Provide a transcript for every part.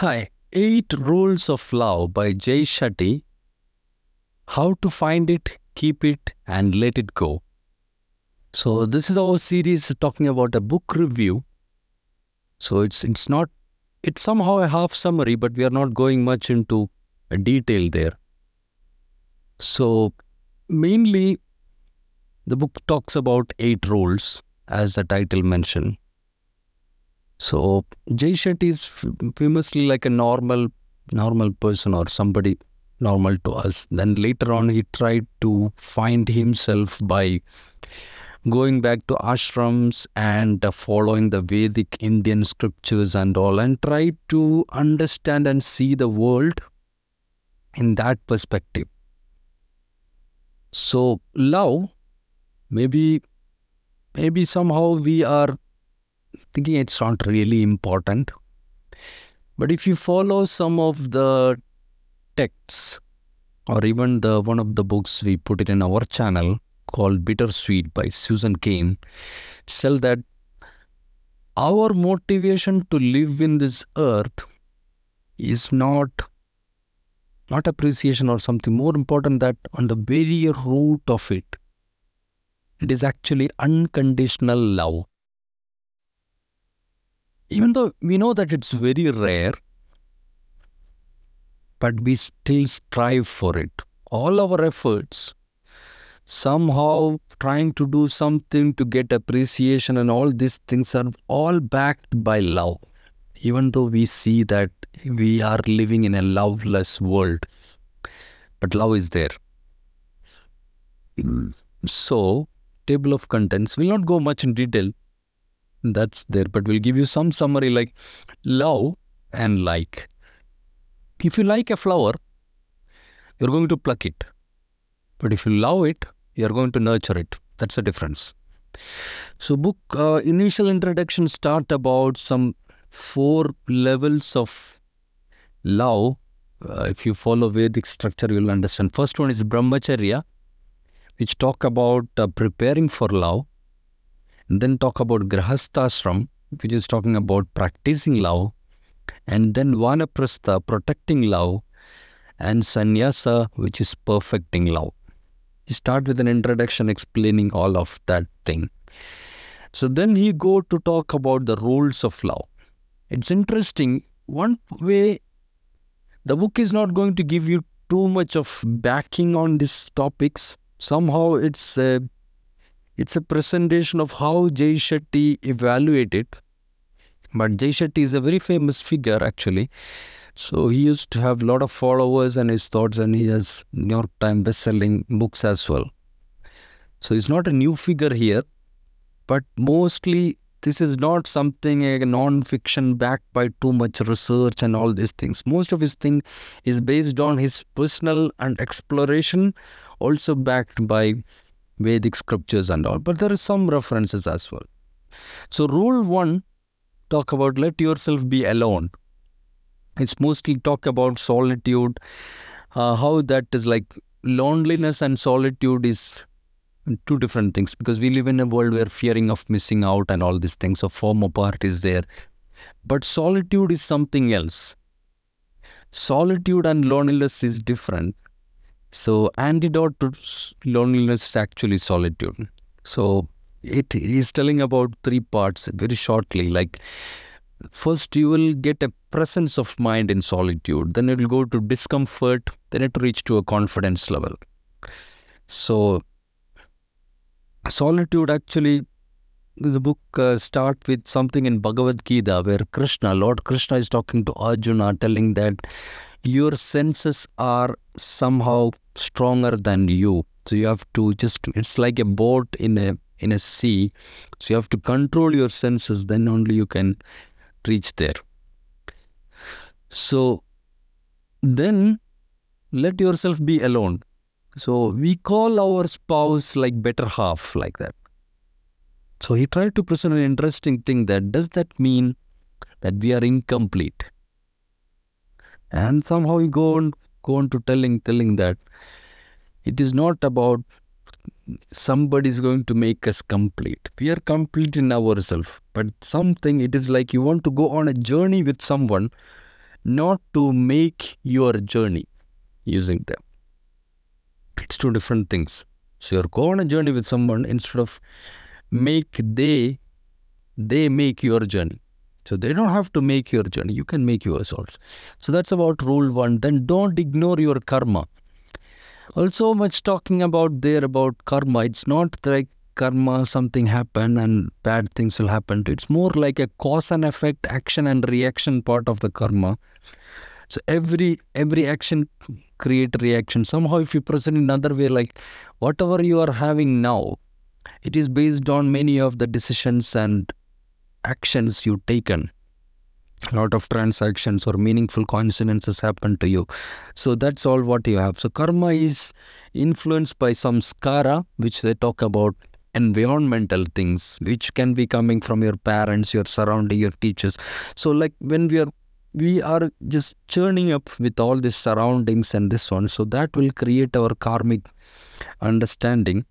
Hi, Eight Rules of Love by Jay Shetty. How to find it, keep it, and let it go. So this is our series talking about a book review. So it's it's not it's somehow a half summary, but we are not going much into detail there. So mainly the book talks about eight rules, as the title mentioned. So Jay Shetty is famously like a normal normal person or somebody normal to us. Then later on, he tried to find himself by going back to ashrams and uh, following the Vedic Indian scriptures and all, and tried to understand and see the world in that perspective. So love, maybe, maybe somehow we are thinking it's not really important. But if you follow some of the texts or even the one of the books we put it in our channel called Bittersweet by Susan Cain, tell that our motivation to live in this earth is not not appreciation or something more important that on the very root of it it is actually unconditional love even though we know that it's very rare, but we still strive for it. All our efforts, somehow trying to do something to get appreciation, and all these things are all backed by love. Even though we see that we are living in a loveless world, but love is there. Hmm. So, table of contents will not go much in detail that's there but we'll give you some summary like love and like. If you like a flower you're going to pluck it. But if you love it you're going to nurture it. That's the difference. So book uh, initial introduction start about some four levels of love. Uh, if you follow vedic structure you'll understand. First one is brahmacharya which talk about uh, preparing for love then talk about grahasthashram, which is talking about practicing love, and then vanaprastha, protecting love, and sannyasa, which is perfecting love. He start with an introduction explaining all of that thing. So then he go to talk about the rules of love. It's interesting. One way, the book is not going to give you too much of backing on these topics. Somehow it's uh, it's a presentation of how Jay Shetty evaluated. But Jay Shetty is a very famous figure actually. So he used to have a lot of followers and his thoughts, and he has New York Times best-selling books as well. So he's not a new figure here, but mostly this is not something a non-fiction backed by too much research and all these things. Most of his thing is based on his personal and exploration, also backed by Vedic scriptures and all, but there is some references as well. So rule one talk about let yourself be alone. It's mostly talk about solitude, uh, how that is like loneliness and solitude is two different things because we live in a world where fearing of missing out and all these things, so FOMO part is there. But solitude is something else. Solitude and loneliness is different. So, antidote to loneliness is actually solitude. So, it is telling about three parts very shortly. Like, first, you will get a presence of mind in solitude, then it will go to discomfort, then it reach to a confidence level. So, solitude actually the book uh, start with something in Bhagavad Gita where Krishna, Lord Krishna is talking to Arjuna telling that your senses are somehow stronger than you. So you have to just it's like a boat in a in a sea. So you have to control your senses then only you can reach there. So then let yourself be alone. So we call our spouse like better half like that. So he tried to present an interesting thing that does that mean that we are incomplete and somehow he go on go on to telling telling that it is not about somebody is going to make us complete we are complete in ourselves but something it is like you want to go on a journey with someone not to make your journey using them. It's two different things. So you're going on a journey with someone instead of make they they make your journey. So they don't have to make your journey. You can make yours also. So that's about rule one. Then don't ignore your karma. Also much talking about there about karma. It's not like karma, something happen and bad things will happen. It's more like a cause and effect, action and reaction part of the karma. So every every action create reaction. Somehow if you present in another way, like whatever you are having now, it is based on many of the decisions and actions you've taken. A lot of transactions or meaningful coincidences happen to you. So that's all what you have. So karma is influenced by samskara which they talk about environmental things which can be coming from your parents your surrounding your teachers. So like when we are we are just churning up with all these surroundings and this one so that will create our karmic understanding.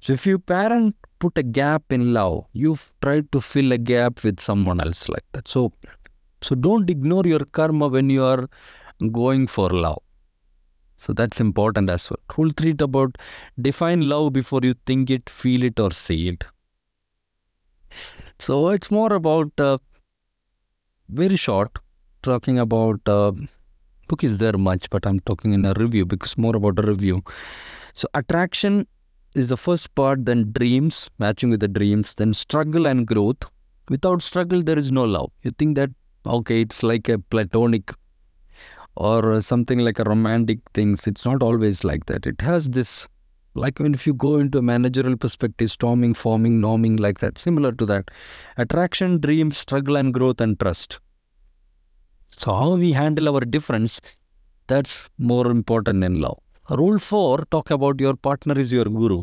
So if you parent put a gap in love you've tried to fill a gap with someone else like that. So so don't ignore your karma when you are going for love. So that's important as well. Rule 3 about define love before you think it feel it or see it. So it's more about uh, very short talking about uh, book is there much but i'm talking in a review because more about a review so attraction is the first part, then dreams, matching with the dreams, then struggle and growth. Without struggle, there is no love. You think that, okay, it's like a platonic or something like a romantic things. It's not always like that. It has this, like when if you go into a managerial perspective, storming, forming, norming, like that, similar to that. Attraction, dreams, struggle and growth and trust. So how we handle our difference, that's more important in love. Rule 4 talk about your partner is your guru.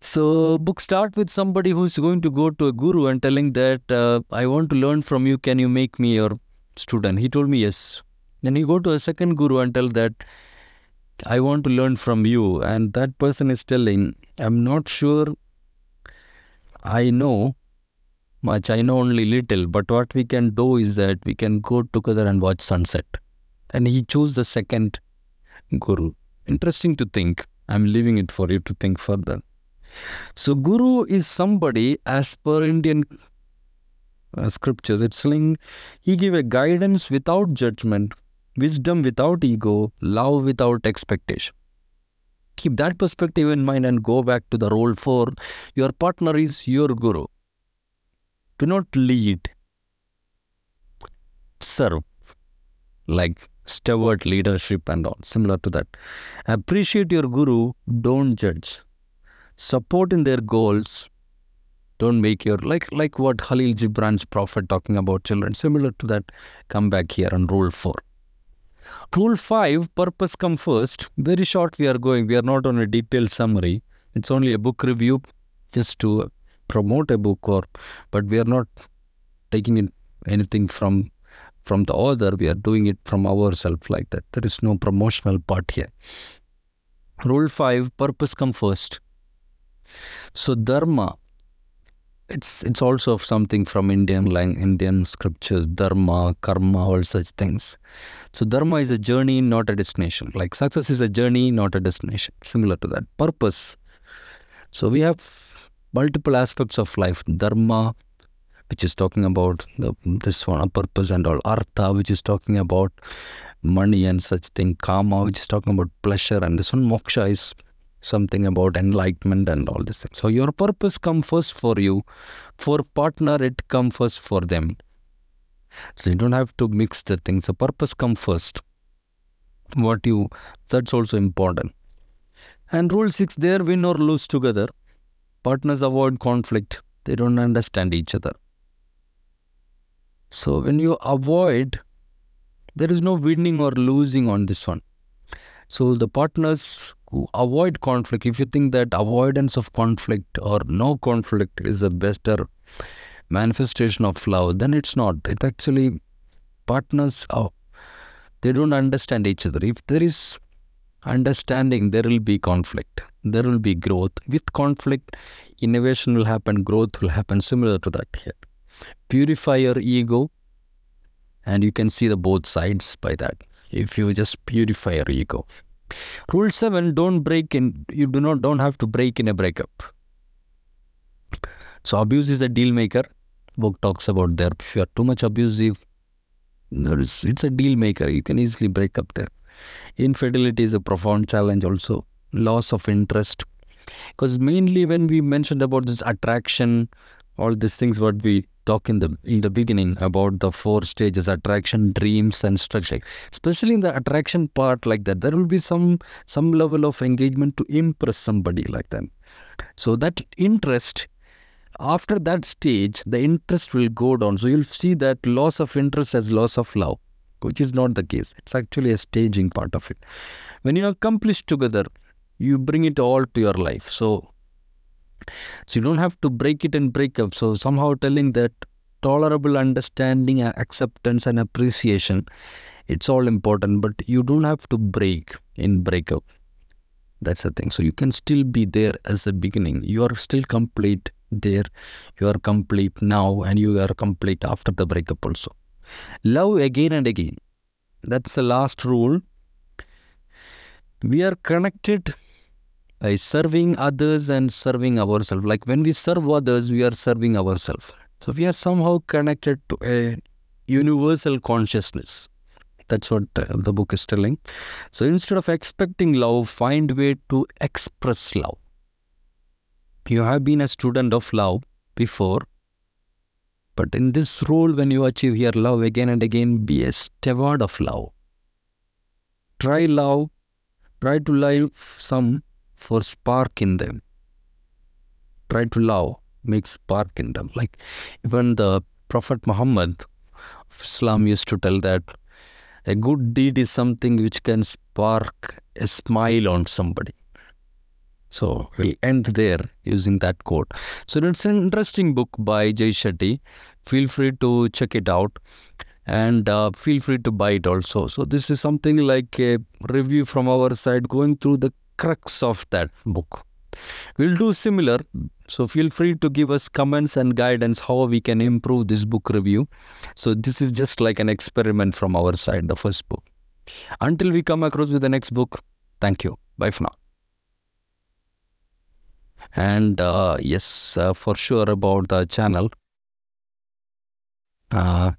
So book start with somebody who's going to go to a guru and telling that uh, I want to learn from you. Can you make me your student? He told me yes. Then you go to a second guru and tell that I want to learn from you. And that person is telling, I'm not sure I know much. I know only little. But what we can do is that we can go together and watch sunset. And he chose the second Guru. Interesting to think. I'm leaving it for you to think further. So, Guru is somebody, as per Indian uh, scriptures, it's saying he give a guidance without judgment, wisdom without ego, love without expectation. Keep that perspective in mind and go back to the role for your partner is your Guru. Do not lead, serve. Like steward leadership and all similar to that. Appreciate your guru don't judge. Support in their goals don't make your like like what khalil gibran's prophet talking about children. Similar to that come back here on rule 4 rule 5 purpose come first. Very short we are going. We are not on a detailed summary. It's only a book review just to promote a book or but we are not taking in anything from from the other. we are doing it from ourselves like that. There is no promotional part here. Rule 5 purpose come first. So, dharma, it's it's also of something from Indian lang- Indian scriptures, dharma, karma, all such things. So, dharma is a journey, not a destination. Like success is a journey, not a destination. Similar to that. Purpose. So, we have multiple aspects of life dharma, which is talking about the, this one, a purpose and all. Artha, which is talking about money and such thing. Kama, which is talking about pleasure. And this one, moksha, is something about enlightenment and all this. So your purpose come first for you. For partner, it come first for them. So you don't have to mix the things. The purpose come first. What you, that's also important. And rule six, there win or lose together. Partners avoid conflict. They don't understand each other. So when you avoid, there is no winning or losing on this one. So the partners who avoid conflict, if you think that avoidance of conflict or no conflict is a better manifestation of love, then it's not. It actually partners are, they don't understand each other. If there is understanding, there will be conflict. There will be growth. With conflict, innovation will happen, growth will happen. Similar to that here purify your ego and you can see the both sides by that. If you just purify your ego. Rule 7 don't break in you do not don't have to break in a breakup. So abuse is a deal maker. Book talks about there if you are too much abusive there is it's a deal maker. You can easily break up there. Infidelity is a profound challenge also. Loss of interest. Because mainly when we mentioned about this attraction all these things what we talk in the in the beginning about the four stages attraction dreams and structure. Especially in the attraction part like that there will be some some level of engagement to impress somebody like that so that interest after that stage the interest will go down. So you'll see that loss of interest as loss of love which is not the case. It's actually a staging part of it. When you accomplish together you bring it all to your life. So so you don't have to break it and break up. So somehow telling that tolerable understanding, acceptance, and appreciation, it's all important. But you don't have to break in breakup. That's the thing. So you can still be there as a beginning. You are still complete there. You are complete now, and you are complete after the breakup also. Love again and again. That's the last rule. We are connected by serving others and serving ourselves. Like when we serve others, we are serving ourselves. So we are somehow connected to a universal consciousness. That's what uh, the book is telling. So instead of expecting love, find way to express love. You have been a student of love before, but in this role, when you achieve your love again and again, be a steward of love. Try love, try to live some for spark in them. Try to love, make spark in them. Like even the Prophet Muhammad of Islam used to tell that a good deed is something which can spark a smile on somebody. So we'll end there using that quote. So it's an interesting book by Jay Shetty. Feel free to check it out and uh, feel free to buy it also. So this is something like a review from our side going through the crux of that book. We'll do similar. So feel free to give us comments and guidance how we can improve this book review. So this is just like an experiment from our side, the first book. Until we come across with the next book, thank you. Bye for now. And uh, yes, uh, for sure about the channel. Uh,